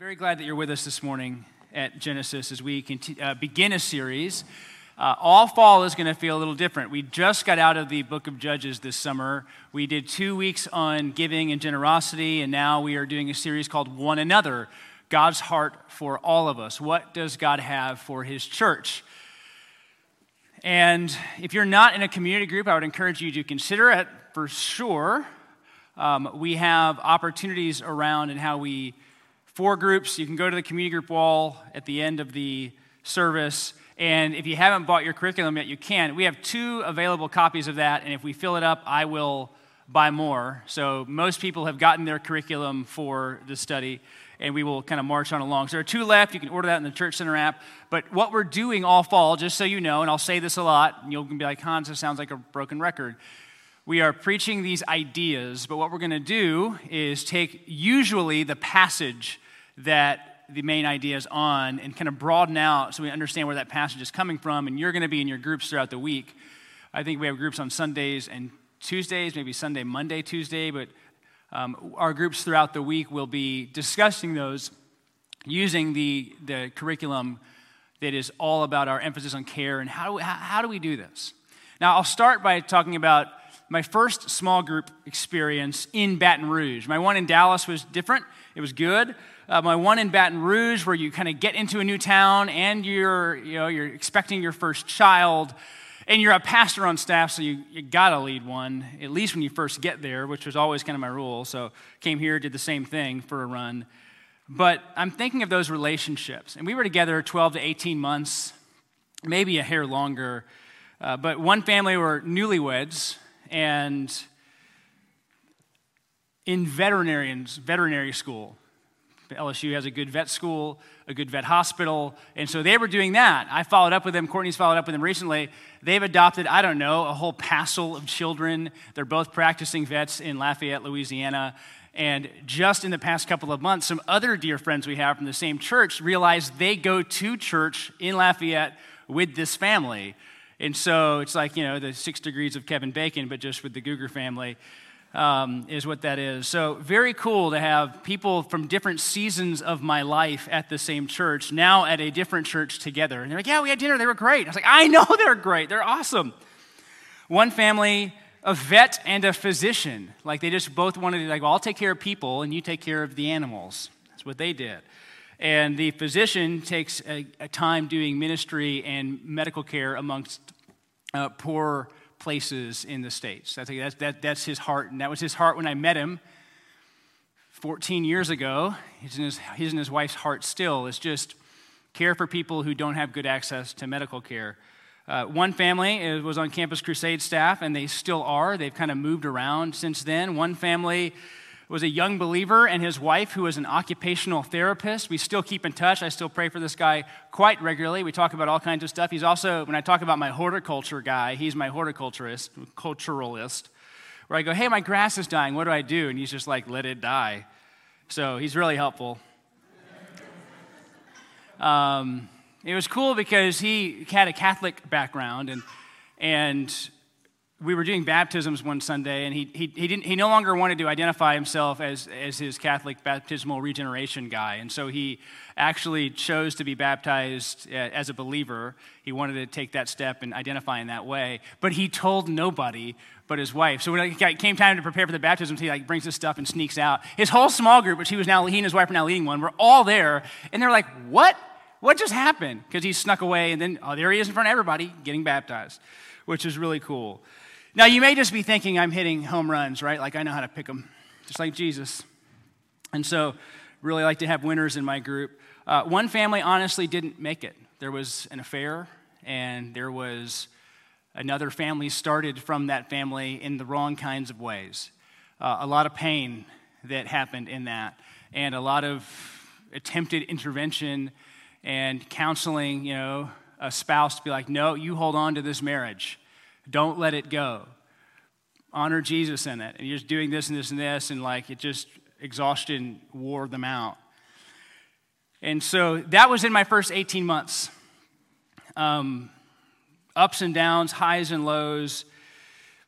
Very glad that you're with us this morning at Genesis as we continue, uh, begin a series. Uh, all fall is going to feel a little different. We just got out of the book of Judges this summer. We did two weeks on giving and generosity, and now we are doing a series called One Another God's Heart for All of Us. What does God have for His church? And if you're not in a community group, I would encourage you to consider it for sure. Um, we have opportunities around and how we four groups. You can go to the community group wall at the end of the service. And if you haven't bought your curriculum yet, you can. We have two available copies of that. And if we fill it up, I will buy more. So most people have gotten their curriculum for the study. And we will kind of march on along. So there are two left. You can order that in the Church Center app. But what we're doing all fall, just so you know, and I'll say this a lot, and you'll be like, Hans, this sounds like a broken record we are preaching these ideas, but what we're going to do is take usually the passage that the main idea is on and kind of broaden out so we understand where that passage is coming from. And you're going to be in your groups throughout the week. I think we have groups on Sundays and Tuesdays, maybe Sunday, Monday, Tuesday, but um, our groups throughout the week will be discussing those using the, the curriculum that is all about our emphasis on care and how, how, how do we do this. Now, I'll start by talking about my first small group experience in Baton Rouge. My one in Dallas was different, it was good uh, my one in Baton Rouge, where you kind of get into a new town and you're, you know, you're expecting your first child, and you're a pastor on staff, so you, you got to lead one, at least when you first get there, which was always kind of my rule. So came here, did the same thing for a run. But I'm thinking of those relationships. And we were together 12 to 18 months, maybe a hair longer. Uh, but one family were newlyweds, and in veterinarians, veterinary school, LSU has a good vet school, a good vet hospital. And so they were doing that. I followed up with them. Courtney's followed up with them recently. They've adopted, I don't know, a whole passel of children. They're both practicing vets in Lafayette, Louisiana. And just in the past couple of months, some other dear friends we have from the same church realized they go to church in Lafayette with this family. And so it's like, you know, the six degrees of Kevin Bacon, but just with the Googer family um, is what that is. So, very cool to have people from different seasons of my life at the same church, now at a different church together. And they're like, Yeah, we had dinner. They were great. I was like, I know they're great. They're awesome. One family, a vet and a physician. Like, they just both wanted to, like, well, I'll take care of people and you take care of the animals. That's what they did. And the physician takes a, a time doing ministry and medical care amongst uh, poor places in the States. I think that's, that, that's his heart, and that was his heart when I met him 14 years ago. He's in his, his wife's heart still, It's just care for people who don't have good access to medical care. Uh, one family was on Campus Crusade staff, and they still are. They've kind of moved around since then. One family was a young believer and his wife, who was an occupational therapist. We still keep in touch. I still pray for this guy quite regularly. We talk about all kinds of stuff. He's also, when I talk about my horticulture guy, he's my horticulturist, culturalist, where I go, hey, my grass is dying. What do I do? And he's just like, let it die. So he's really helpful. Um, it was cool because he had a Catholic background and, and we were doing baptisms one Sunday, and he, he, he, didn't, he no longer wanted to identify himself as, as his Catholic baptismal regeneration guy. And so he actually chose to be baptized uh, as a believer. He wanted to take that step and identify in that way. But he told nobody but his wife. So when it came time to prepare for the baptism, he like brings his stuff and sneaks out. His whole small group, which he was now, he and his wife are now leading one, were all there. And they're like, what? What just happened? Because he snuck away, and then, oh, there he is in front of everybody getting baptized, which is really cool. Now, you may just be thinking I'm hitting home runs, right? Like I know how to pick them, just like Jesus. And so, really like to have winners in my group. Uh, one family honestly didn't make it. There was an affair, and there was another family started from that family in the wrong kinds of ways. Uh, a lot of pain that happened in that, and a lot of attempted intervention and counseling, you know, a spouse to be like, no, you hold on to this marriage. Don't let it go. Honor Jesus in it. And you're just doing this and this and this, and like it just exhaustion wore them out. And so that was in my first 18 months. Um, ups and downs, highs and lows.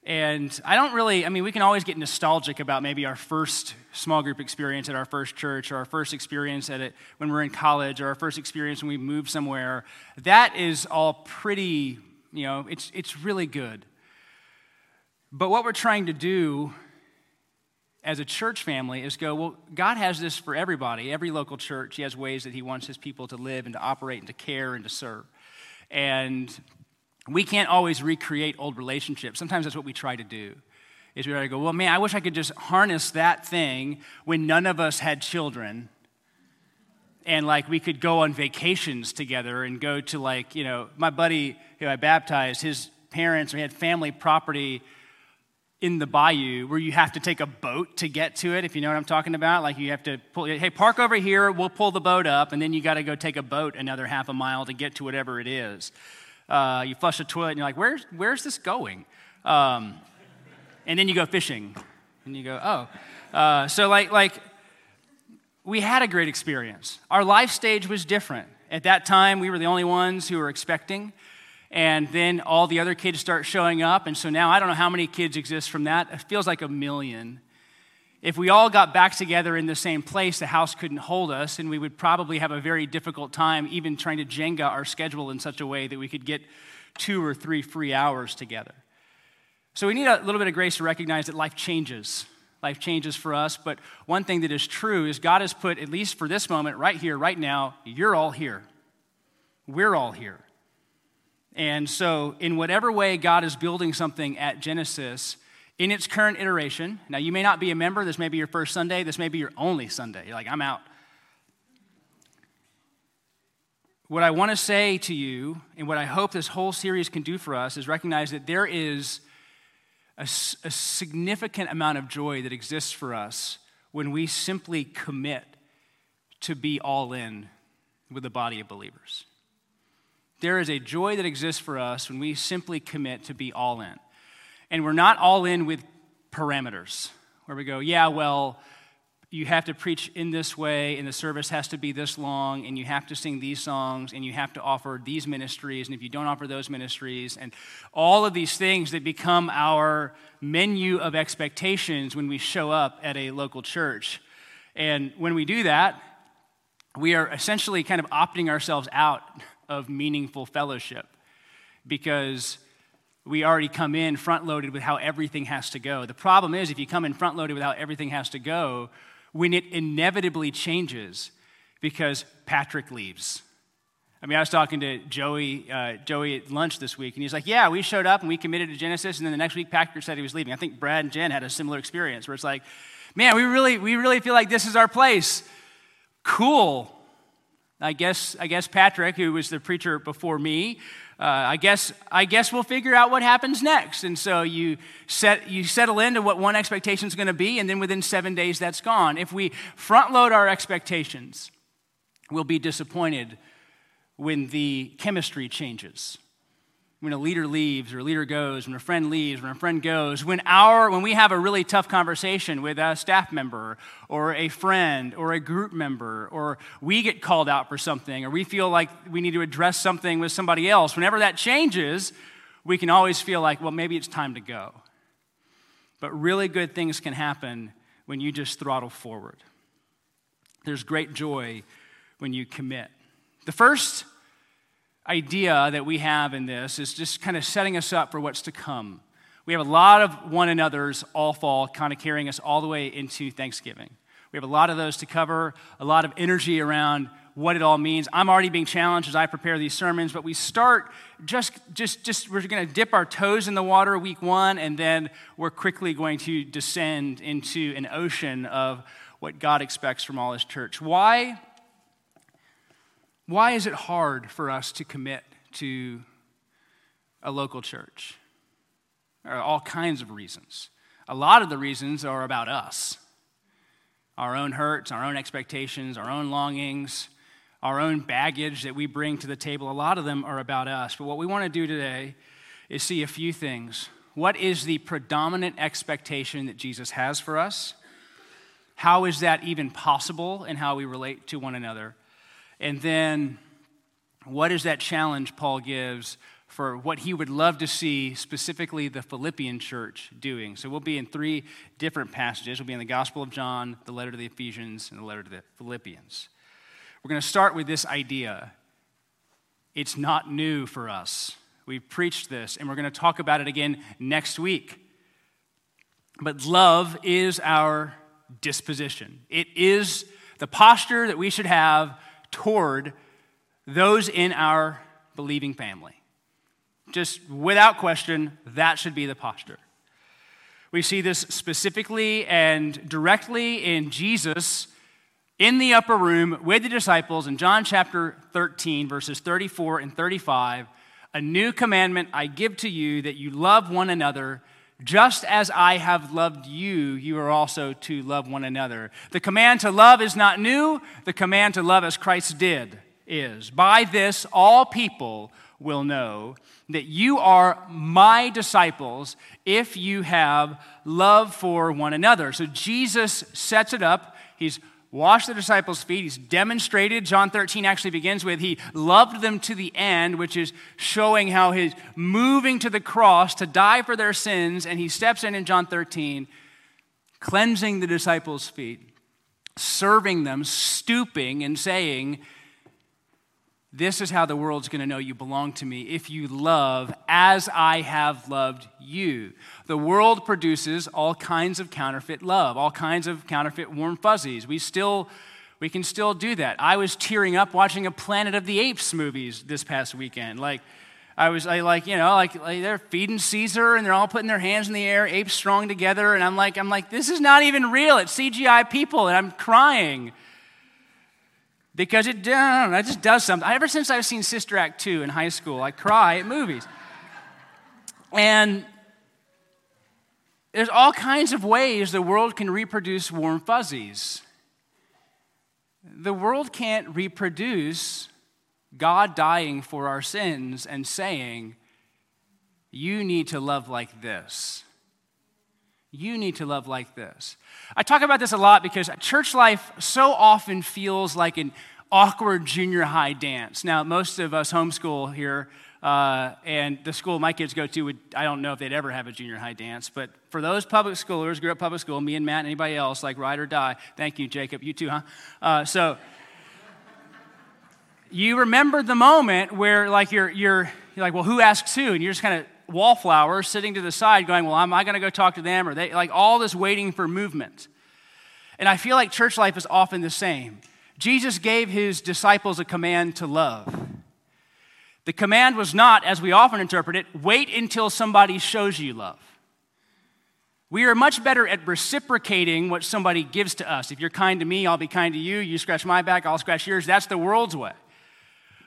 And I don't really, I mean, we can always get nostalgic about maybe our first small group experience at our first church, or our first experience at it when we're in college, or our first experience when we moved somewhere. That is all pretty, you know, it's, it's really good. But what we're trying to do as a church family is go, well, God has this for everybody. Every local church, He has ways that He wants His people to live and to operate and to care and to serve. And we can't always recreate old relationships. Sometimes that's what we try to do. Is we try to go, well, man, I wish I could just harness that thing when none of us had children. And like we could go on vacations together and go to like, you know, my buddy who I baptized, his parents, we had family property in the bayou where you have to take a boat to get to it, if you know what I'm talking about. Like you have to pull, hey, park over here, we'll pull the boat up, and then you got to go take a boat another half a mile to get to whatever it is. Uh, you flush the toilet, and you're like, where's, where's this going? Um, and then you go fishing, and you go, oh. Uh, so, like, like, we had a great experience. Our life stage was different. At that time, we were the only ones who were expecting and then all the other kids start showing up. And so now I don't know how many kids exist from that. It feels like a million. If we all got back together in the same place, the house couldn't hold us, and we would probably have a very difficult time even trying to Jenga our schedule in such a way that we could get two or three free hours together. So we need a little bit of grace to recognize that life changes. Life changes for us, but one thing that is true is God has put, at least for this moment, right here, right now, you're all here. We're all here. And so, in whatever way God is building something at Genesis, in its current iteration, now you may not be a member, this may be your first Sunday, this may be your only Sunday. You're like, I'm out. What I want to say to you, and what I hope this whole series can do for us, is recognize that there is a, a significant amount of joy that exists for us when we simply commit to be all in with the body of believers. There is a joy that exists for us when we simply commit to be all in. And we're not all in with parameters where we go, yeah, well, you have to preach in this way, and the service has to be this long, and you have to sing these songs, and you have to offer these ministries, and if you don't offer those ministries, and all of these things that become our menu of expectations when we show up at a local church. And when we do that, we are essentially kind of opting ourselves out of meaningful fellowship because we already come in front loaded with how everything has to go. The problem is, if you come in front loaded with how everything has to go, when it inevitably changes because Patrick leaves. I mean, I was talking to Joey, uh, Joey at lunch this week, and he's like, "Yeah, we showed up and we committed to Genesis, and then the next week Patrick said he was leaving." I think Brad and Jen had a similar experience where it's like, "Man, we really, we really feel like this is our place." Cool. I guess, I guess Patrick, who was the preacher before me, Uh, I guess, I guess we'll figure out what happens next. And so you, set, you settle into what one expectation is going to be, and then within seven days, that's gone. If we front load our expectations, we'll be disappointed when the chemistry changes when a leader leaves or a leader goes, when a friend leaves, when a friend goes, when our when we have a really tough conversation with a staff member or a friend or a group member or we get called out for something or we feel like we need to address something with somebody else, whenever that changes, we can always feel like, well, maybe it's time to go. But really good things can happen when you just throttle forward. There's great joy when you commit. The first idea that we have in this is just kind of setting us up for what's to come. We have a lot of one another's all fall, kind of carrying us all the way into Thanksgiving. We have a lot of those to cover, a lot of energy around what it all means. I'm already being challenged as I prepare these sermons, but we start just, just, just we're going to dip our toes in the water week one, and then we're quickly going to descend into an ocean of what God expects from all His church. Why? Why is it hard for us to commit to a local church? There are all kinds of reasons. A lot of the reasons are about us our own hurts, our own expectations, our own longings, our own baggage that we bring to the table. A lot of them are about us. But what we want to do today is see a few things. What is the predominant expectation that Jesus has for us? How is that even possible in how we relate to one another? And then, what is that challenge Paul gives for what he would love to see specifically the Philippian church doing. So we'll be in three different passages. We'll be in the Gospel of John, the letter to the Ephesians, and the letter to the Philippians. We're going to start with this idea. It's not new for us. We've preached this, and we're going to talk about it again next week. But love is our disposition, it is the posture that we should have toward those in our believing family. Just without question, that should be the posture. We see this specifically and directly in Jesus in the upper room with the disciples in John chapter 13, verses 34 and 35. A new commandment I give to you that you love one another. Just as I have loved you, you are also to love one another. The command to love is not new, the command to love as Christ did is. By this, all people will know that you are my disciples if you have love for one another. So Jesus sets it up. He's washed the disciples' feet. He's demonstrated. John 13 actually begins with, He loved them to the end, which is showing how He's moving to the cross to die for their sins. And He steps in in John 13, cleansing the disciples' feet, serving them, stooping, and saying, this is how the world's going to know you belong to me if you love as I have loved you. The world produces all kinds of counterfeit love, all kinds of counterfeit warm fuzzies. We still we can still do that. I was tearing up watching a Planet of the Apes movies this past weekend. Like I was I like, you know, like, like they're feeding Caesar and they're all putting their hands in the air, apes strong together and I'm like I'm like this is not even real. It's CGI people and I'm crying because it, know, it just does something. Ever since I've seen Sister Act 2 in high school, I cry at movies. And there's all kinds of ways the world can reproduce warm fuzzies. The world can't reproduce God dying for our sins and saying, You need to love like this. You need to love like this. I talk about this a lot because church life so often feels like an awkward junior high dance. Now, most of us homeschool here, uh, and the school my kids go to would, I don't know if they'd ever have a junior high dance, but for those public schoolers, grew up public school, me and Matt and anybody else, like ride or die, thank you, Jacob, you too, huh? Uh, so, you remember the moment where like you're, you're, you're like, well, who asks who? And you're just kind of wallflower sitting to the side going, well, am I going to go talk to them? Or they, like all this waiting for movement. And I feel like church life is often the same. Jesus gave his disciples a command to love. The command was not, as we often interpret it, wait until somebody shows you love. We are much better at reciprocating what somebody gives to us. If you're kind to me, I'll be kind to you. You scratch my back, I'll scratch yours. That's the world's way.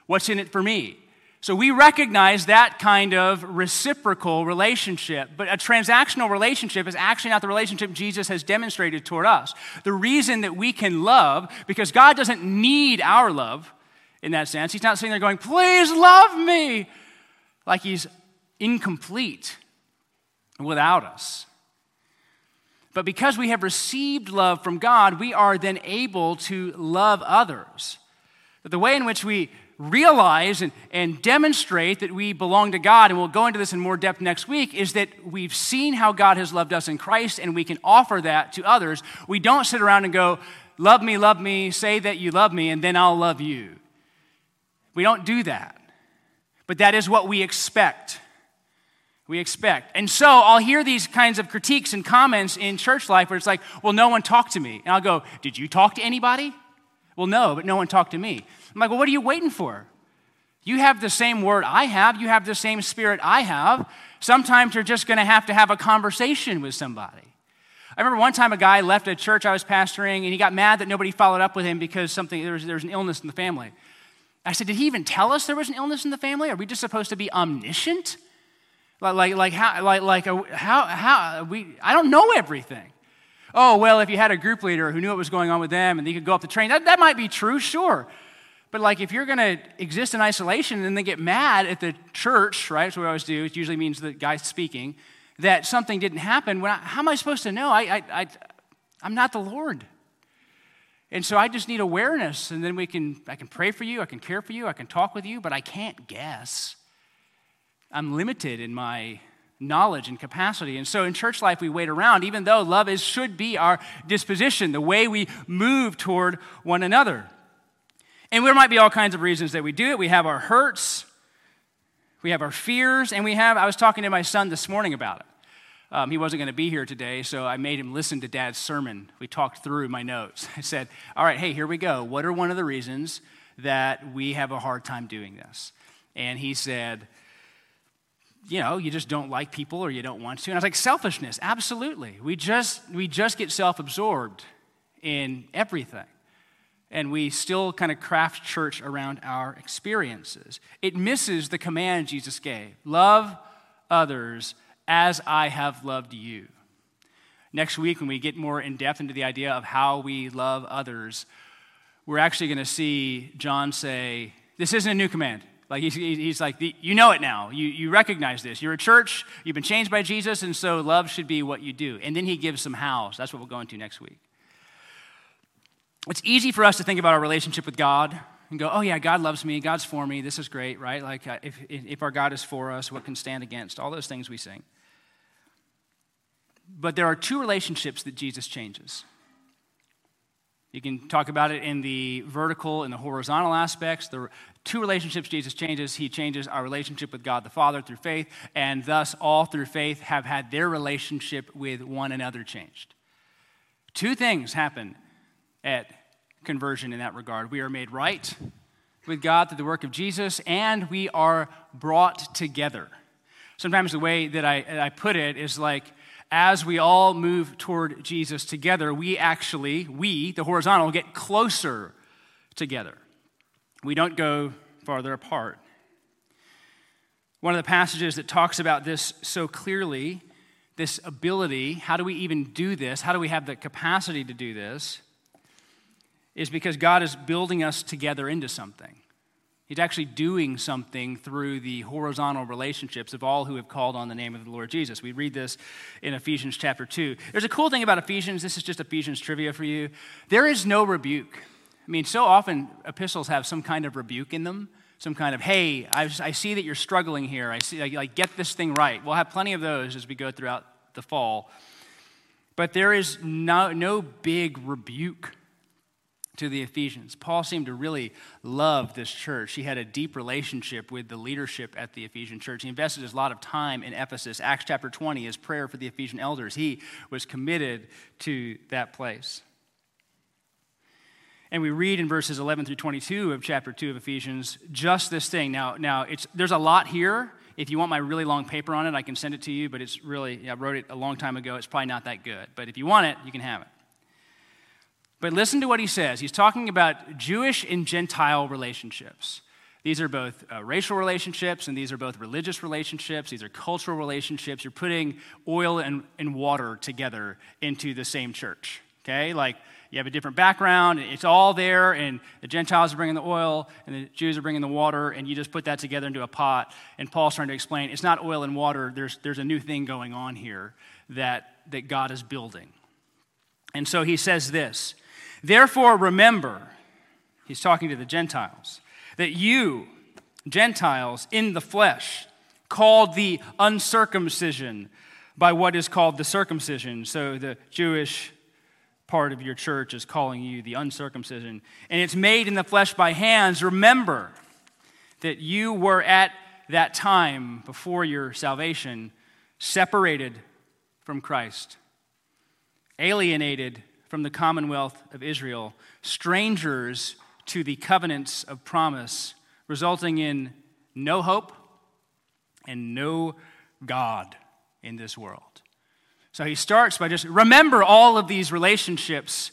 What's in it for me? So we recognize that kind of reciprocal relationship. But a transactional relationship is actually not the relationship Jesus has demonstrated toward us. The reason that we can love, because God doesn't need our love in that sense. He's not sitting there going, please love me, like he's incomplete without us. But because we have received love from God, we are then able to love others. But the way in which we realize and, and demonstrate that we belong to God, and we'll go into this in more depth next week, is that we've seen how God has loved us in Christ and we can offer that to others. We don't sit around and go, Love me, love me, say that you love me, and then I'll love you. We don't do that. But that is what we expect. We expect. And so I'll hear these kinds of critiques and comments in church life where it's like, well, no one talked to me. And I'll go, did you talk to anybody? Well, no, but no one talked to me. I'm like, well, what are you waiting for? You have the same word I have, you have the same spirit I have. Sometimes you're just going to have to have a conversation with somebody. I remember one time a guy left a church I was pastoring and he got mad that nobody followed up with him because something there was, there was an illness in the family. I said, Did he even tell us there was an illness in the family? Are we just supposed to be omniscient? Like, like, like how, like, like, uh, how, how, we, I don't know everything. Oh, well, if you had a group leader who knew what was going on with them and they could go up the train, that, that might be true, sure. But like if you're going to exist in isolation and then they get mad at the church, right? That's what we always do. It usually means the guy speaking that something didn't happen. When I, how am I supposed to know? I, I, I, I'm not the Lord. And so I just need awareness, and then we can, I can pray for you, I can care for you, I can talk with you, but I can't guess. I'm limited in my knowledge and capacity. And so in church life, we wait around, even though love is, should be our disposition, the way we move toward one another. And there might be all kinds of reasons that we do it. We have our hurts, we have our fears, and we have, I was talking to my son this morning about it. Um, he wasn't going to be here today, so I made him listen to dad's sermon. We talked through my notes. I said, All right, hey, here we go. What are one of the reasons that we have a hard time doing this? And he said, you know, you just don't like people or you don't want to. And I was like, selfishness, absolutely. We just, we just get self absorbed in everything. And we still kind of craft church around our experiences. It misses the command Jesus gave love others as I have loved you. Next week, when we get more in depth into the idea of how we love others, we're actually going to see John say, This isn't a new command. Like he's, he's like, you know it now. You, you recognize this. You're a church, you've been changed by Jesus, and so love should be what you do. And then he gives some hows. That's what we'll go into next week. It's easy for us to think about our relationship with God and go, oh, yeah, God loves me, God's for me, this is great, right? Like, uh, if, if our God is for us, what can stand against? All those things we sing. But there are two relationships that Jesus changes. You can talk about it in the vertical and the horizontal aspects. The two relationships Jesus changes. He changes our relationship with God the Father through faith, and thus all through faith have had their relationship with one another changed. Two things happen at conversion in that regard. We are made right with God through the work of Jesus, and we are brought together. Sometimes the way that I, I put it is like, as we all move toward Jesus together, we actually, we, the horizontal, get closer together. We don't go farther apart. One of the passages that talks about this so clearly, this ability, how do we even do this? How do we have the capacity to do this? Is because God is building us together into something. He's actually doing something through the horizontal relationships of all who have called on the name of the Lord Jesus. We read this in Ephesians chapter 2. There's a cool thing about Ephesians. This is just Ephesians trivia for you. There is no rebuke. I mean, so often epistles have some kind of rebuke in them, some kind of, hey, I, I see that you're struggling here. I see, like, get this thing right. We'll have plenty of those as we go throughout the fall. But there is no, no big rebuke to the Ephesians. Paul seemed to really love this church. He had a deep relationship with the leadership at the Ephesian church. He invested a lot of time in Ephesus. Acts chapter 20 is prayer for the Ephesian elders. He was committed to that place. And we read in verses 11 through 22 of chapter 2 of Ephesians just this thing. Now, now it's, there's a lot here. If you want my really long paper on it, I can send it to you, but it's really, I wrote it a long time ago. It's probably not that good. But if you want it, you can have it. But listen to what he says. He's talking about Jewish and Gentile relationships. These are both uh, racial relationships and these are both religious relationships. These are cultural relationships. You're putting oil and, and water together into the same church. Okay? Like you have a different background, it's all there, and the Gentiles are bringing the oil and the Jews are bringing the water, and you just put that together into a pot. And Paul's trying to explain it's not oil and water, there's, there's a new thing going on here that, that God is building. And so he says this Therefore, remember, he's talking to the Gentiles, that you, Gentiles in the flesh, called the uncircumcision by what is called the circumcision. So the Jewish part of your church is calling you the uncircumcision. And it's made in the flesh by hands. Remember that you were at that time before your salvation separated from Christ, alienated from the commonwealth of Israel, strangers to the covenants of promise, resulting in no hope and no God in this world. So he starts by just remember all of these relationships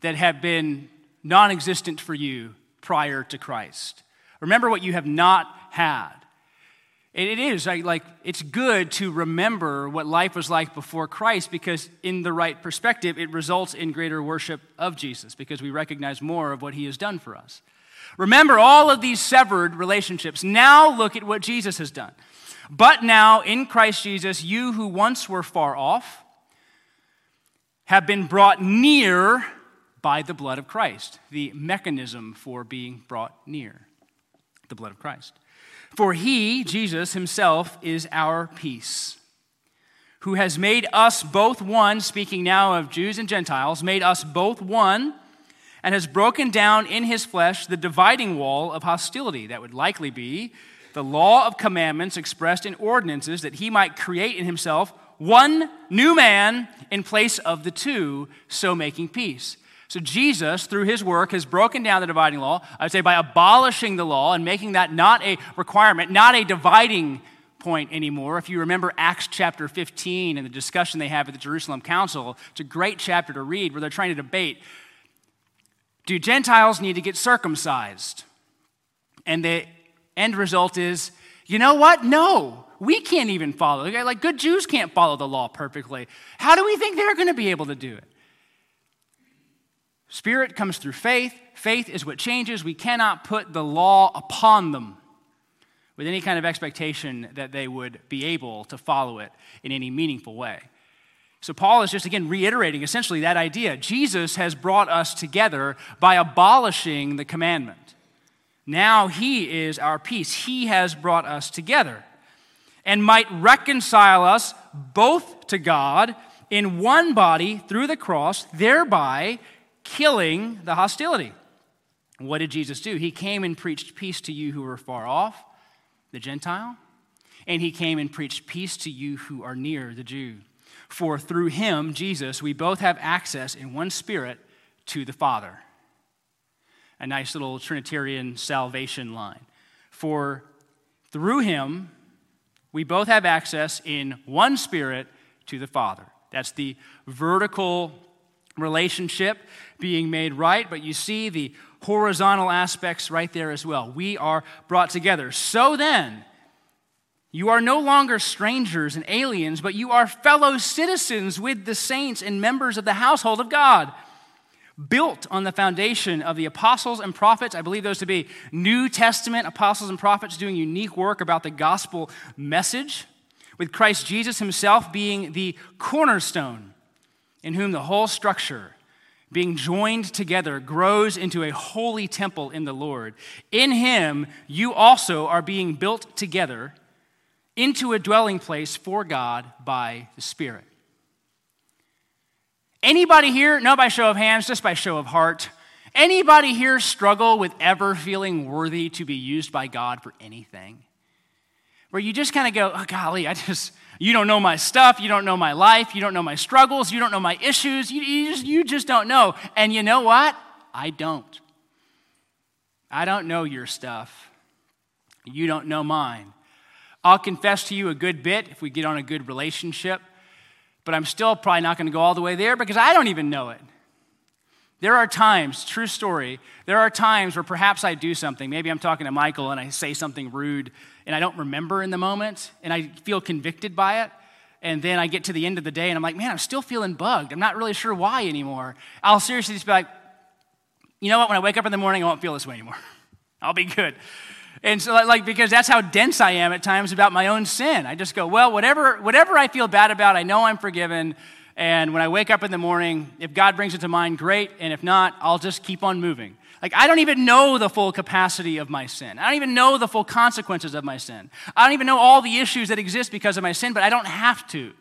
that have been non existent for you prior to Christ. Remember what you have not had. It is like, it's good to remember what life was like before Christ because, in the right perspective, it results in greater worship of Jesus because we recognize more of what he has done for us. Remember all of these severed relationships. Now look at what Jesus has done. But now, in Christ Jesus, you who once were far off have been brought near by the blood of Christ, the mechanism for being brought near the blood of Christ. For he, Jesus himself, is our peace, who has made us both one, speaking now of Jews and Gentiles, made us both one, and has broken down in his flesh the dividing wall of hostility that would likely be the law of commandments expressed in ordinances, that he might create in himself one new man in place of the two, so making peace so Jesus, through his work, has broken down the dividing law, I would say by abolishing the law and making that not a requirement, not a dividing point anymore. If you remember Acts chapter 15 and the discussion they have at the Jerusalem Council, it's a great chapter to read where they're trying to debate do Gentiles need to get circumcised? And the end result is, you know what? No, we can't even follow. Like good Jews can't follow the law perfectly. How do we think they're going to be able to do it? Spirit comes through faith. Faith is what changes. We cannot put the law upon them with any kind of expectation that they would be able to follow it in any meaningful way. So, Paul is just again reiterating essentially that idea. Jesus has brought us together by abolishing the commandment. Now he is our peace. He has brought us together and might reconcile us both to God in one body through the cross, thereby killing the hostility. What did Jesus do? He came and preached peace to you who were far off, the Gentile, and he came and preached peace to you who are near, the Jew. For through him, Jesus, we both have access in one spirit to the Father. A nice little Trinitarian salvation line. For through him, we both have access in one spirit to the Father. That's the vertical relationship being made right, but you see the horizontal aspects right there as well. We are brought together. So then, you are no longer strangers and aliens, but you are fellow citizens with the saints and members of the household of God, built on the foundation of the apostles and prophets. I believe those to be New Testament apostles and prophets doing unique work about the gospel message, with Christ Jesus himself being the cornerstone in whom the whole structure, being joined together, grows into a holy temple in the Lord. In him, you also are being built together into a dwelling place for God by the Spirit. Anybody here, not by show of hands, just by show of heart, anybody here struggle with ever feeling worthy to be used by God for anything? Where you just kind of go, oh, golly, I just, you don't know my stuff. You don't know my life. You don't know my struggles. You don't know my issues. You, you, just, you just don't know. And you know what? I don't. I don't know your stuff. You don't know mine. I'll confess to you a good bit if we get on a good relationship, but I'm still probably not going to go all the way there because I don't even know it. There are times, true story, there are times where perhaps I do something. Maybe I'm talking to Michael and I say something rude and I don't remember in the moment and I feel convicted by it. And then I get to the end of the day and I'm like, man, I'm still feeling bugged. I'm not really sure why anymore. I'll seriously just be like, you know what? When I wake up in the morning, I won't feel this way anymore. I'll be good. And so, like, because that's how dense I am at times about my own sin. I just go, well, whatever, whatever I feel bad about, I know I'm forgiven. And when I wake up in the morning, if God brings it to mind, great. And if not, I'll just keep on moving. Like, I don't even know the full capacity of my sin. I don't even know the full consequences of my sin. I don't even know all the issues that exist because of my sin, but I don't have to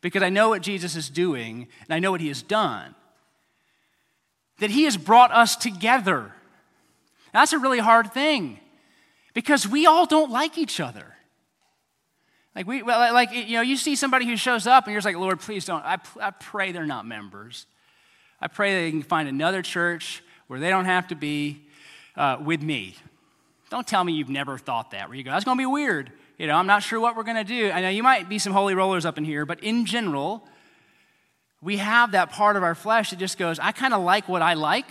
because I know what Jesus is doing and I know what he has done. That he has brought us together. That's a really hard thing because we all don't like each other. Like, we, like, you know, you see somebody who shows up and you're just like, Lord, please don't. I, I pray they're not members. I pray they can find another church where they don't have to be uh, with me. Don't tell me you've never thought that, where you go, that's going to be weird. You know, I'm not sure what we're going to do. I know you might be some holy rollers up in here, but in general, we have that part of our flesh that just goes, I kind of like what I like.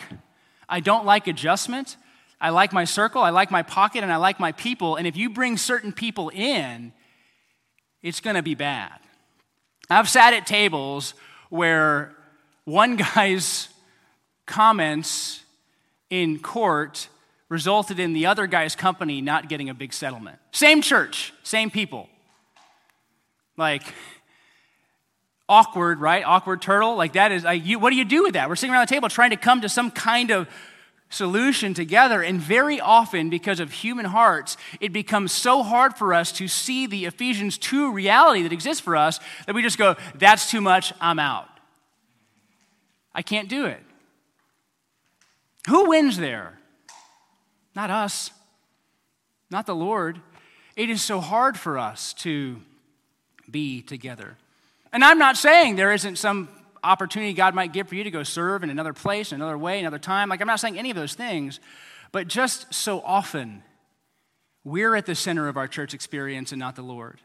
I don't like adjustment. I like my circle, I like my pocket, and I like my people. And if you bring certain people in, it's going to be bad. I've sat at tables where one guy's comments in court resulted in the other guy's company not getting a big settlement. Same church, same people. Like, awkward, right? Awkward turtle. Like, that is, like, you, what do you do with that? We're sitting around the table trying to come to some kind of solution together. And very often, because of human hearts, it becomes so hard for us to see the Ephesians 2 reality that exists for us that we just go, that's too much, I'm out. I can't do it. Who wins there? Not us, not the Lord. It is so hard for us to be together. And I'm not saying there isn't some opportunity God might give for you to go serve in another place, another way, another time. Like, I'm not saying any of those things, but just so often, we're at the center of our church experience and not the Lord.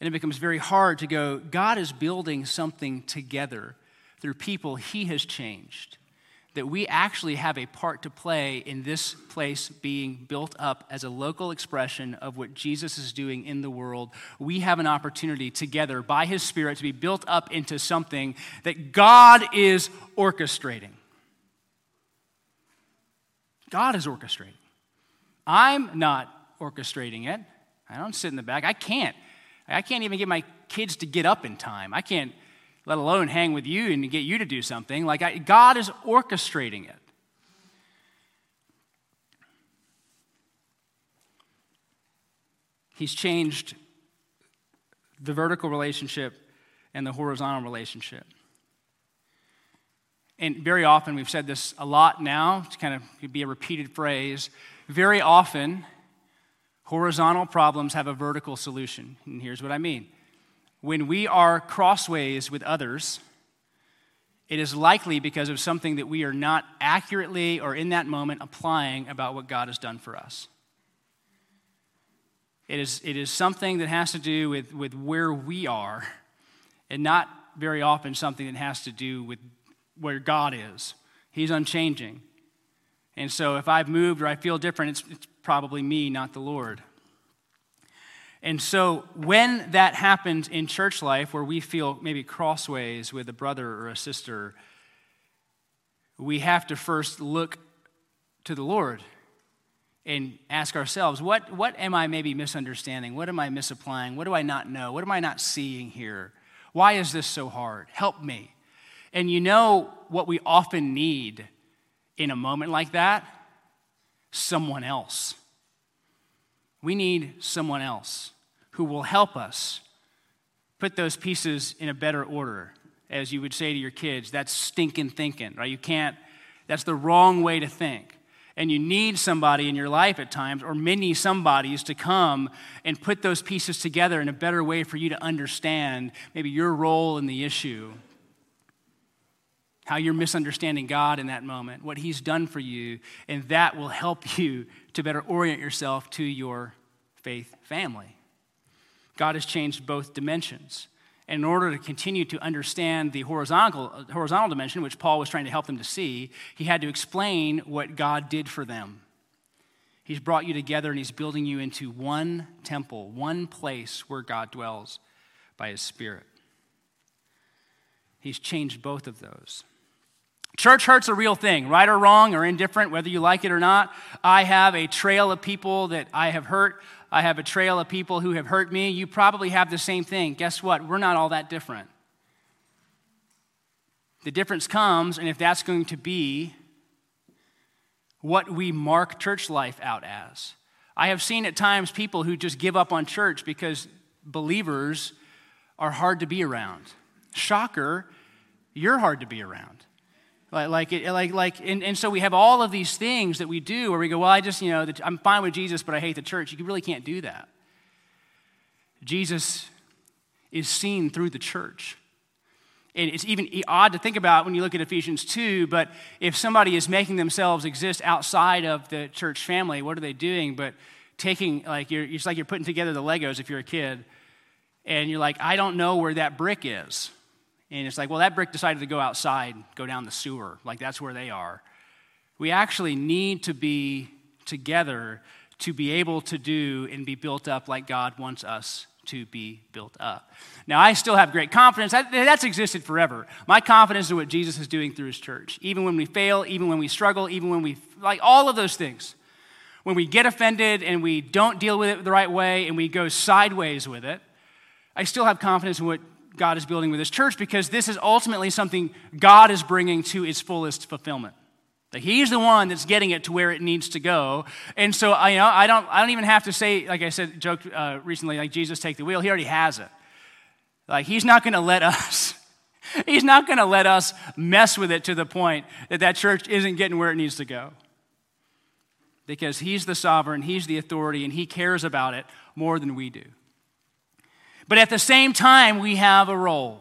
And it becomes very hard to go, God is building something together through people He has changed that we actually have a part to play in this place being built up as a local expression of what Jesus is doing in the world. We have an opportunity together by His Spirit to be built up into something that God is orchestrating. God is orchestrating. I'm not orchestrating it. I don't sit in the back. I can't. I can't even get my kids to get up in time. I can't let alone hang with you and get you to do something. Like, I, God is orchestrating it. He's changed the vertical relationship and the horizontal relationship. And very often, we've said this a lot now, to kind of be a repeated phrase. Very often, horizontal problems have a vertical solution. And here's what I mean when we are crossways with others, it is likely because of something that we are not accurately or in that moment applying about what God has done for us. It is, it is something that has to do with, with where we are, and not very often something that has to do with where God is. He's unchanging. And so if I've moved or I feel different, it's, it's probably me, not the Lord. And so, when that happens in church life, where we feel maybe crossways with a brother or a sister, we have to first look to the Lord and ask ourselves what, what am I maybe misunderstanding? What am I misapplying? What do I not know? What am I not seeing here? Why is this so hard? Help me. And you know what we often need in a moment like that? Someone else. We need someone else who will help us put those pieces in a better order. As you would say to your kids, that's stinking thinking, right? You can't, that's the wrong way to think. And you need somebody in your life at times, or many somebodies, to come and put those pieces together in a better way for you to understand maybe your role in the issue how you're misunderstanding God in that moment, what He's done for you, and that will help you to better orient yourself to your faith family. God has changed both dimensions. And in order to continue to understand the horizontal, horizontal dimension, which Paul was trying to help them to see, he had to explain what God did for them. He's brought you together and he's building you into one temple, one place where God dwells by his Spirit. He's changed both of those. Church hurt's a real thing, right or wrong or indifferent, whether you like it or not. I have a trail of people that I have hurt. I have a trail of people who have hurt me. You probably have the same thing. Guess what? We're not all that different. The difference comes, and if that's going to be what we mark church life out as. I have seen at times people who just give up on church because believers are hard to be around. Shocker, you're hard to be around. Like, it, like, like and, and so we have all of these things that we do where we go, well, I just, you know, I'm fine with Jesus, but I hate the church. You really can't do that. Jesus is seen through the church. And it's even odd to think about when you look at Ephesians 2, but if somebody is making themselves exist outside of the church family, what are they doing? But taking, like, you're, it's like you're putting together the Legos if you're a kid, and you're like, I don't know where that brick is. And it's like, well, that brick decided to go outside, go down the sewer. Like, that's where they are. We actually need to be together to be able to do and be built up like God wants us to be built up. Now, I still have great confidence. That, that's existed forever. My confidence in what Jesus is doing through his church. Even when we fail, even when we struggle, even when we, like all of those things. When we get offended and we don't deal with it the right way and we go sideways with it, I still have confidence in what God is building with His church because this is ultimately something God is bringing to its fullest fulfillment. That he's the one that's getting it to where it needs to go. And so I, you know, I, don't, I don't even have to say, like I said, joked uh, recently, like Jesus take the wheel. He already has it. Like he's not going to let us, he's not going to let us mess with it to the point that that church isn't getting where it needs to go. Because he's the sovereign, he's the authority, and he cares about it more than we do. But at the same time, we have a role.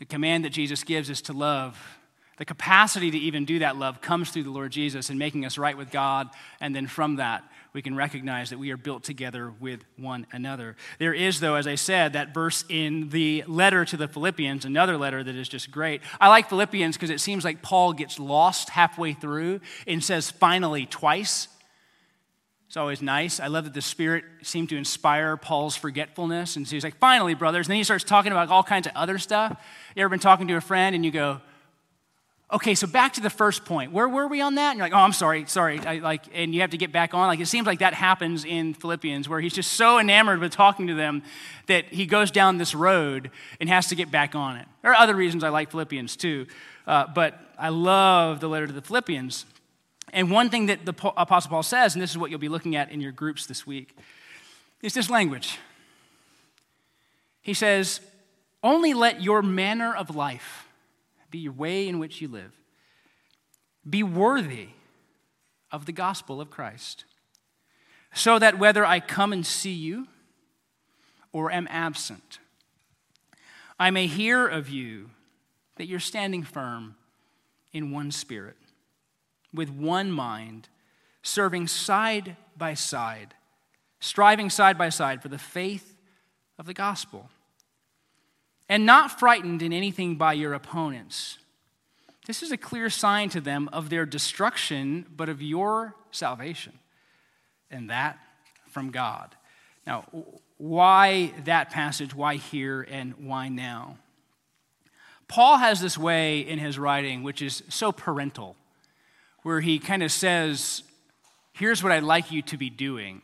The command that Jesus gives is to love the capacity to even do that love comes through the Lord Jesus and making us right with God. And then from that, we can recognize that we are built together with one another. There is, though, as I said, that verse in the letter to the Philippians, another letter that is just great. I like Philippians because it seems like Paul gets lost halfway through and says finally twice. It's always nice. I love that the Spirit seemed to inspire Paul's forgetfulness. And so he's like, finally, brothers. And then he starts talking about all kinds of other stuff. You ever been talking to a friend and you go, Okay, so back to the first point. Where were we on that? And you're like, oh, I'm sorry, sorry. I, like, and you have to get back on. Like, it seems like that happens in Philippians, where he's just so enamored with talking to them that he goes down this road and has to get back on it. There are other reasons I like Philippians too, uh, but I love the letter to the Philippians. And one thing that the Apostle Paul says, and this is what you'll be looking at in your groups this week, is this language. He says, "Only let your manner of life." be your way in which you live. Be worthy of the gospel of Christ, so that whether I come and see you or am absent, I may hear of you that you're standing firm in one spirit, with one mind, serving side by side, striving side by side for the faith of the gospel and not frightened in anything by your opponents. This is a clear sign to them of their destruction, but of your salvation, and that from God. Now, why that passage? Why here and why now? Paul has this way in his writing, which is so parental, where he kind of says, Here's what I'd like you to be doing.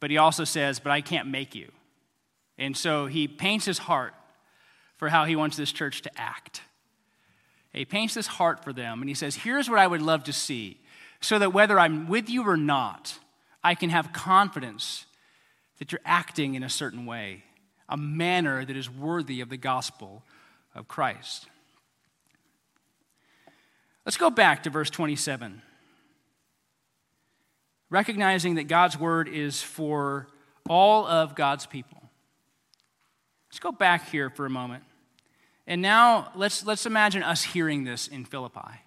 But he also says, But I can't make you. And so he paints his heart for how he wants this church to act. He paints this heart for them and he says, Here's what I would love to see, so that whether I'm with you or not, I can have confidence that you're acting in a certain way, a manner that is worthy of the gospel of Christ. Let's go back to verse 27. Recognizing that God's word is for all of God's people. Let's go back here for a moment. And now let's, let's imagine us hearing this in Philippi.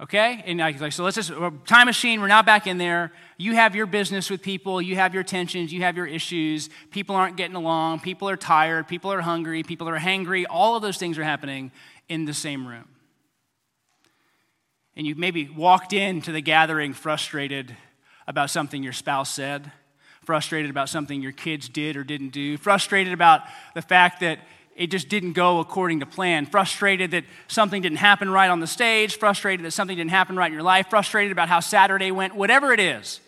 Okay? And like, so let's just, uh, time machine, we're now back in there. You have your business with people, you have your tensions, you have your issues. People aren't getting along, people are tired, people are hungry, people are hangry. All of those things are happening in the same room. And you maybe walked into the gathering frustrated about something your spouse said frustrated about something your kids did or didn't do, frustrated about the fact that it just didn't go according to plan, frustrated that something didn't happen right on the stage, frustrated that something didn't happen right in your life, frustrated about how Saturday went, whatever it is.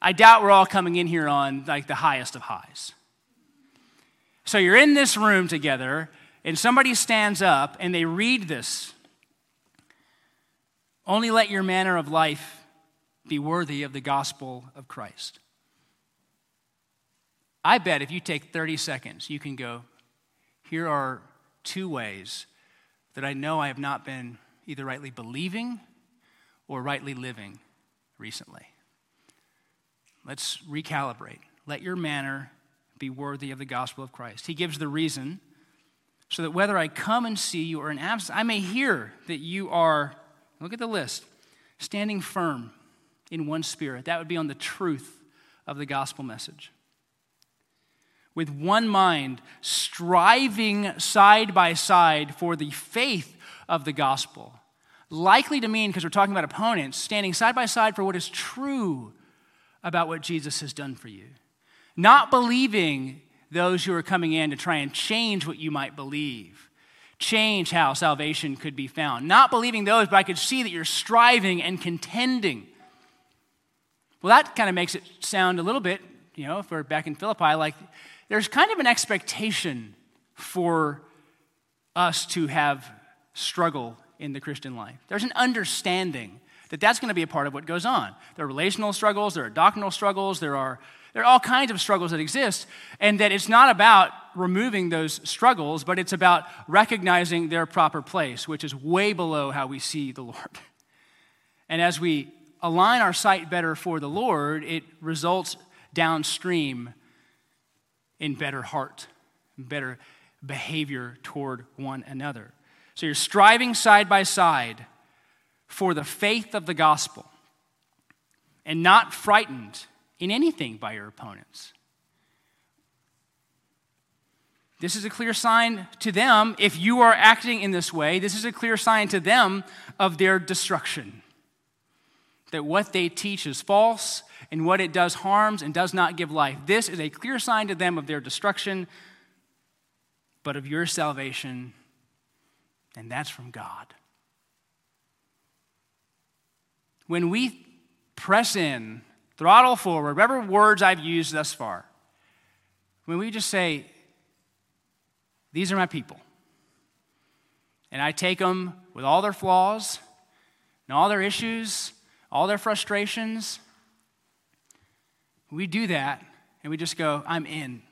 I doubt we're all coming in here on like the highest of highs. So you're in this room together, and somebody stands up and they read this. Only let your manner of life be worthy of the gospel of Christ. I bet if you take 30 seconds, you can go, here are two ways that I know I have not been either rightly believing or rightly living recently. Let's recalibrate. Let your manner be worthy of the gospel of Christ. He gives the reason so that whether I come and see you or in absence, I may hear that you are, look at the list, standing firm in one spirit. That would be on the truth of the gospel message with one mind, striving side by side for the faith of the gospel. Likely to mean, because we're talking about opponents, standing side by side for what is true about what Jesus has done for you. Not believing those who are coming in to try and change what you might believe, change how salvation could be found. Not believing those, but I could see that you're striving and contending. Well, that kind of makes it sound a little bit, you know, if we're back in Philippi, like there's kind of an expectation for us to have struggle in the Christian life. There's an understanding that that's going to be a part of what goes on. There are relational struggles, there are doctrinal struggles, there are, there are all kinds of struggles that exist, and that it's not about removing those struggles, but it's about recognizing their proper place, which is way below how we see the Lord. And as we align our sight better for the Lord, it results downstream in better heart, better behavior toward one another. So you're striving side by side for the faith of the gospel and not frightened in anything by your opponents. This is a clear sign to them, if you are acting in this way, this is a clear sign to them of their destruction. That what they teach is false and what it does harms and does not give life. This is a clear sign to them of their destruction, but of your salvation, and that's from God. When we press in, throttle forward, whatever words I've used thus far, when we just say, These are my people, and I take them with all their flaws and all their issues, all their frustrations, we do that and we just go, I'm in.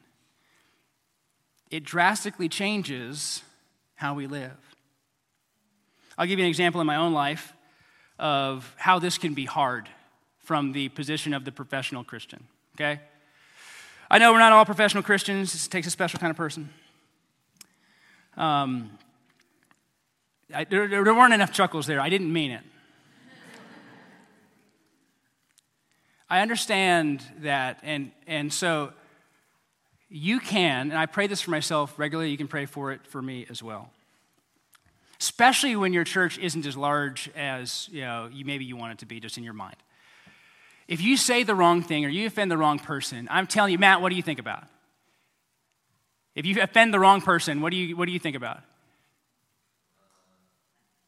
It drastically changes how we live. I'll give you an example in my own life of how this can be hard from the position of the professional Christian, okay? I know we're not all professional Christians, it takes a special kind of person. Um, I, there, there weren't enough chuckles there, I didn't mean it. I understand that, and, and so you can, and I pray this for myself regularly, you can pray for it for me as well. Especially when your church isn't as large as you know, you, maybe you want it to be just in your mind. If you say the wrong thing or you offend the wrong person, I'm telling you, Matt, what do you think about? If you offend the wrong person, what do you, what do you think about?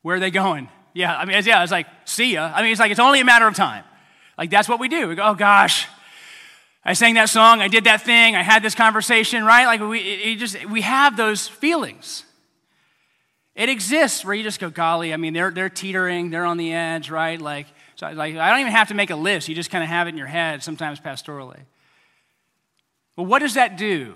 Where are they going? Yeah, I mean, yeah, it's like, see ya. I mean, it's like, it's only a matter of time. Like, that's what we do. We go, oh gosh, I sang that song, I did that thing, I had this conversation, right? Like we just we have those feelings. It exists where you just go, golly, I mean, they're, they're teetering, they're on the edge, right? Like, so like, I don't even have to make a list. You just kind of have it in your head, sometimes pastorally. But what does that do?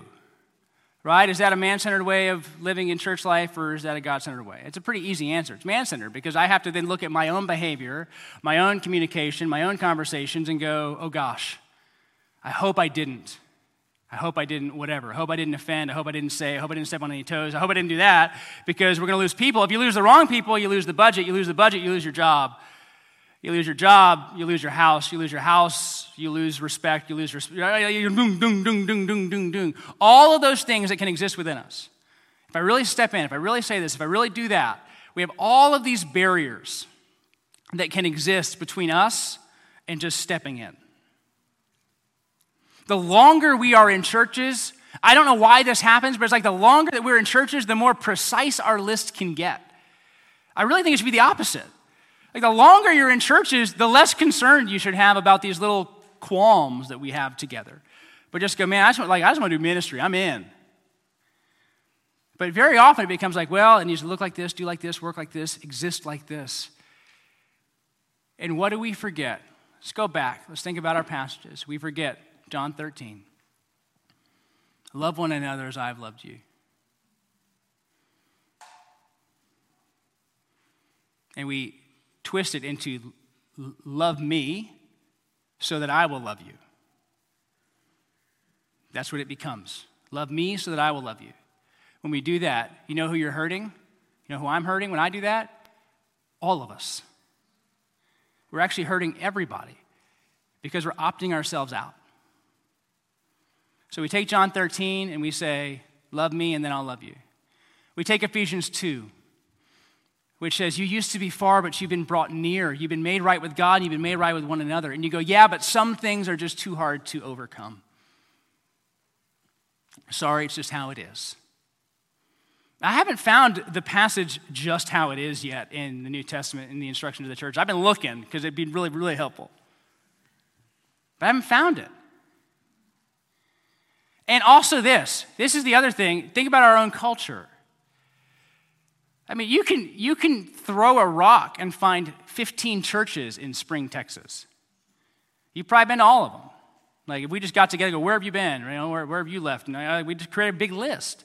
Right? Is that a man centered way of living in church life or is that a God centered way? It's a pretty easy answer. It's man centered because I have to then look at my own behavior, my own communication, my own conversations and go, oh gosh, I hope I didn't. I hope I didn't, whatever. I hope I didn't offend. I hope I didn't say. I hope I didn't step on any toes. I hope I didn't do that because we're going to lose people. If you lose the wrong people, you lose the budget. You lose the budget, you lose your job. You lose your job, you lose your house. You lose your house, you lose respect. You lose respect. All of those things that can exist within us. If I really step in, if I really say this, if I really do that, we have all of these barriers that can exist between us and just stepping in. The longer we are in churches, I don't know why this happens, but it's like the longer that we're in churches, the more precise our list can get. I really think it should be the opposite. Like the longer you're in churches, the less concerned you should have about these little qualms that we have together. But just go, man, I just want, like, I just want to do ministry. I'm in. But very often it becomes like, well, it needs to look like this, do like this, work like this, exist like this. And what do we forget? Let's go back. Let's think about our passages. We forget John 13. Love one another as I've loved you. And we twist it into love me so that I will love you. That's what it becomes. Love me so that I will love you. When we do that, you know who you're hurting? You know who I'm hurting when I do that? All of us. We're actually hurting everybody because we're opting ourselves out. So we take John 13 and we say, Love me and then I'll love you. We take Ephesians 2, which says, You used to be far, but you've been brought near. You've been made right with God, you've been made right with one another. And you go, Yeah, but some things are just too hard to overcome. Sorry, it's just how it is. I haven't found the passage just how it is yet in the New Testament in the instruction to the church. I've been looking because it'd be really, really helpful. But I haven't found it. And also, this this is the other thing. Think about our own culture. I mean, you can, you can throw a rock and find 15 churches in Spring, Texas. You've probably been to all of them. Like, if we just got together, go, where have you been? You know, where, where have you left? And uh, we just create a big list.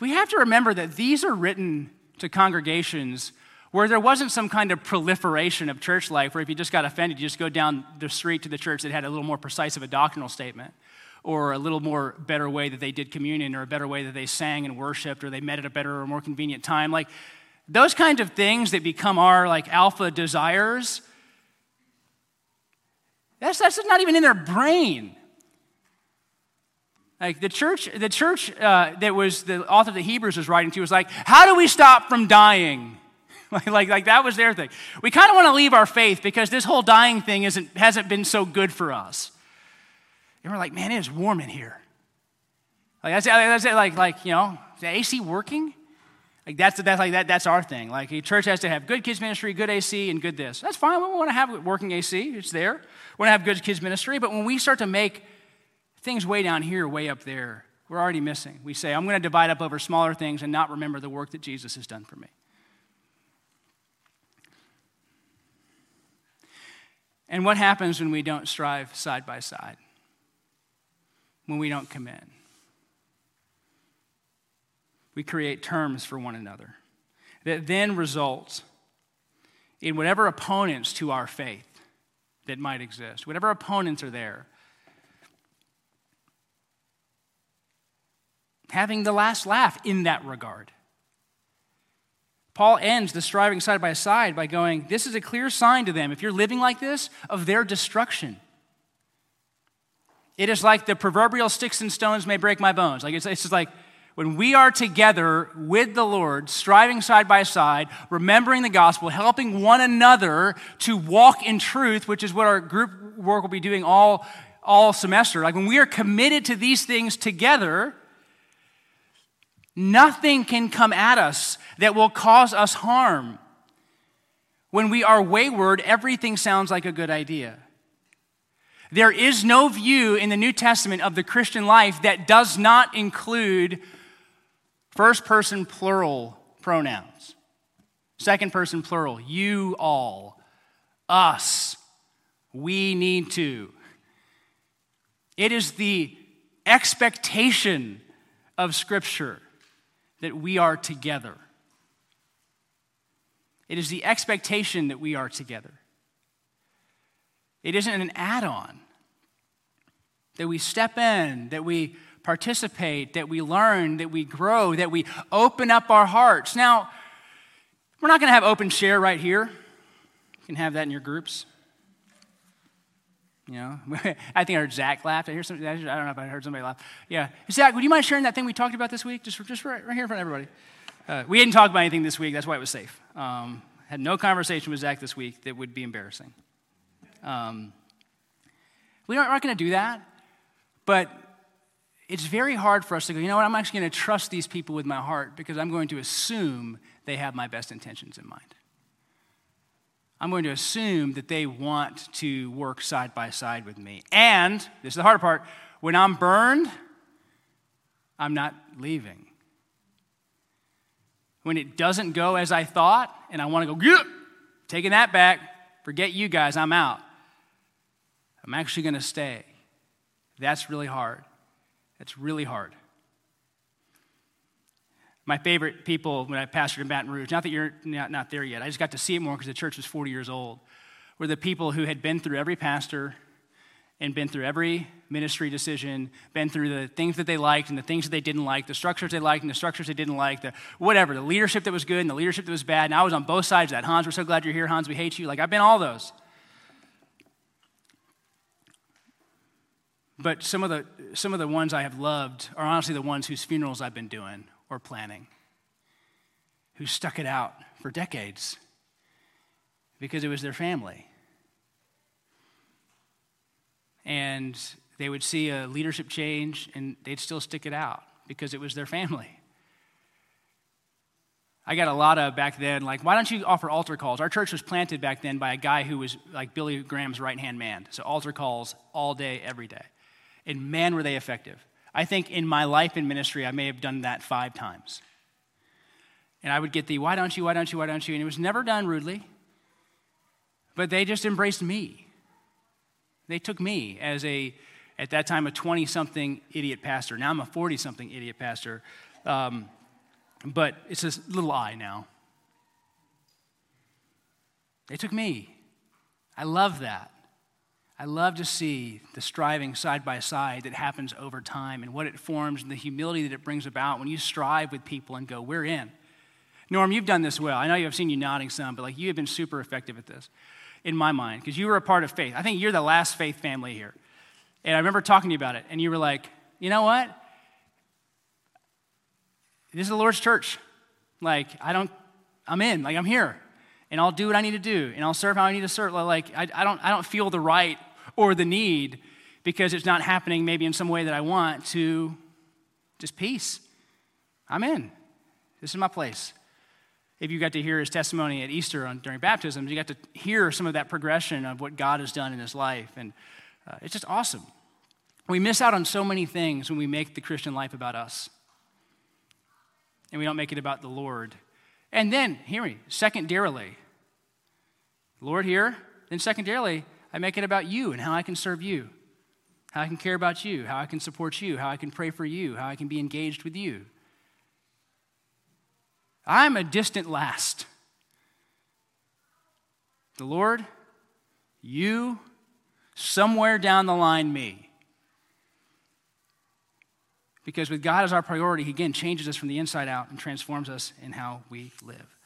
We have to remember that these are written to congregations where there wasn't some kind of proliferation of church life where if you just got offended, you just go down the street to the church that had a little more precise of a doctrinal statement or a little more better way that they did communion or a better way that they sang and worshiped or they met at a better or more convenient time. Like those kinds of things that become our like alpha desires that's, that's not even in their brain. Like the church the church uh, that was the author of the hebrews was writing to was like how do we stop from dying? Like, like, like that was their thing. We kind of want to leave our faith because this whole dying thing isn't, hasn't been so good for us and we're like, man, it is warm in here. Like that's, that's like, like, you know, is the AC working? Like that's, that's like that, that's our thing. Like a church has to have good kids ministry, good AC, and good this. That's fine. We want to have working AC. It's there. We want to have good kids ministry. But when we start to make things way down here, way up there, we're already missing. We say, I'm going to divide up over smaller things and not remember the work that Jesus has done for me. And what happens when we don't strive side by side? When we don't come in. We create terms for one another that then result in whatever opponents to our faith that might exist, whatever opponents are there, having the last laugh in that regard. Paul ends the striving side by side by going, This is a clear sign to them, if you're living like this, of their destruction. It is like the proverbial sticks and stones may break my bones. Like it's, it's just like when we are together with the Lord, striving side by side, remembering the gospel, helping one another to walk in truth, which is what our group work will be doing all, all semester. Like when we are committed to these things together, nothing can come at us that will cause us harm. When we are wayward, everything sounds like a good idea. There is no view in the New Testament of the Christian life that does not include first person plural pronouns, second person plural, you all, us, we need to. It is the expectation of Scripture that we are together. It is the expectation that we are together. It isn't an add on. That we step in, that we participate, that we learn, that we grow, that we open up our hearts. Now, we're not going to have open share right here. You can have that in your groups. You know, I think I heard Zach laugh. I hear some, I don't know if I heard somebody laugh. Yeah, Zach, would you mind sharing that thing we talked about this week? Just, just right, right here in front of everybody. Uh, we didn't talk about anything this week. That's why it was safe. Um, had no conversation with Zach this week that would be embarrassing. Um, we aren't going to do that, but it's very hard for us to go, you know what, I'm actually going to trust these people with my heart because I'm going to assume they have my best intentions in mind. I'm going to assume that they want to work side by side with me. And, this is the hard part, when I'm burned, I'm not leaving. When it doesn't go as I thought, and I want to go, taking that back, forget you guys, I'm out. I'm actually going to stay. That's really hard. That's really hard. My favorite people when I pastored in Baton Rouge, not that you're not, not there yet, I just got to see it more because the church was 40 years old, were the people who had been through every pastor and been through every ministry decision, been through the things that they liked and the things that they didn't like, the structures they liked and the structures they didn't like, the whatever, the leadership that was good and the leadership that was bad. And I was on both sides of that. Hans, we're so glad you're here. Hans, we hate you. Like, I've been all those. But some of, the, some of the ones I have loved are honestly the ones whose funerals I've been doing or planning, who stuck it out for decades because it was their family. And they would see a leadership change and they'd still stick it out because it was their family. I got a lot of back then, like, why don't you offer altar calls? Our church was planted back then by a guy who was like Billy Graham's right hand man. So altar calls all day, every day and man, were they effective. I think in my life in ministry, I may have done that five times. And I would get the, why don't you, why don't you, why don't you? And it was never done rudely, but they just embraced me. They took me as a, at that time, a 20 something idiot pastor. Now I'm a 40 something idiot pastor. Um, but it's a little I now. They took me. I love that. I love to see the striving side by side that happens over time and what it forms and the humility that it brings about when you strive with people and go, we're in. Norm, you've done this well. I know I've seen you nodding some, but like you have been super effective at this in my mind because you were a part of faith. I think you're the last faith family here. And I remember talking to you about it, and you were like, you know what? This is the Lord's church. Like, I don't, I'm in, like, I'm here. And I'll do what I need to do, and I'll serve how I need to serve. Like, I, I, don't, I don't feel the right or the need because it's not happening maybe in some way that I want to just peace. I'm in. This is my place. If you got to hear his testimony at Easter on, during baptism, you got to hear some of that progression of what God has done in his life. And uh, it's just awesome. We miss out on so many things when we make the Christian life about us and we don't make it about the Lord. And then, hear me, secondarily, Lord here, then secondarily, I make it about you and how I can serve you, how I can care about you, how I can support you, how I can pray for you, how I can be engaged with you. I'm a distant last. The Lord, you, somewhere down the line, me. Because with God as our priority, He again changes us from the inside out and transforms us in how we live.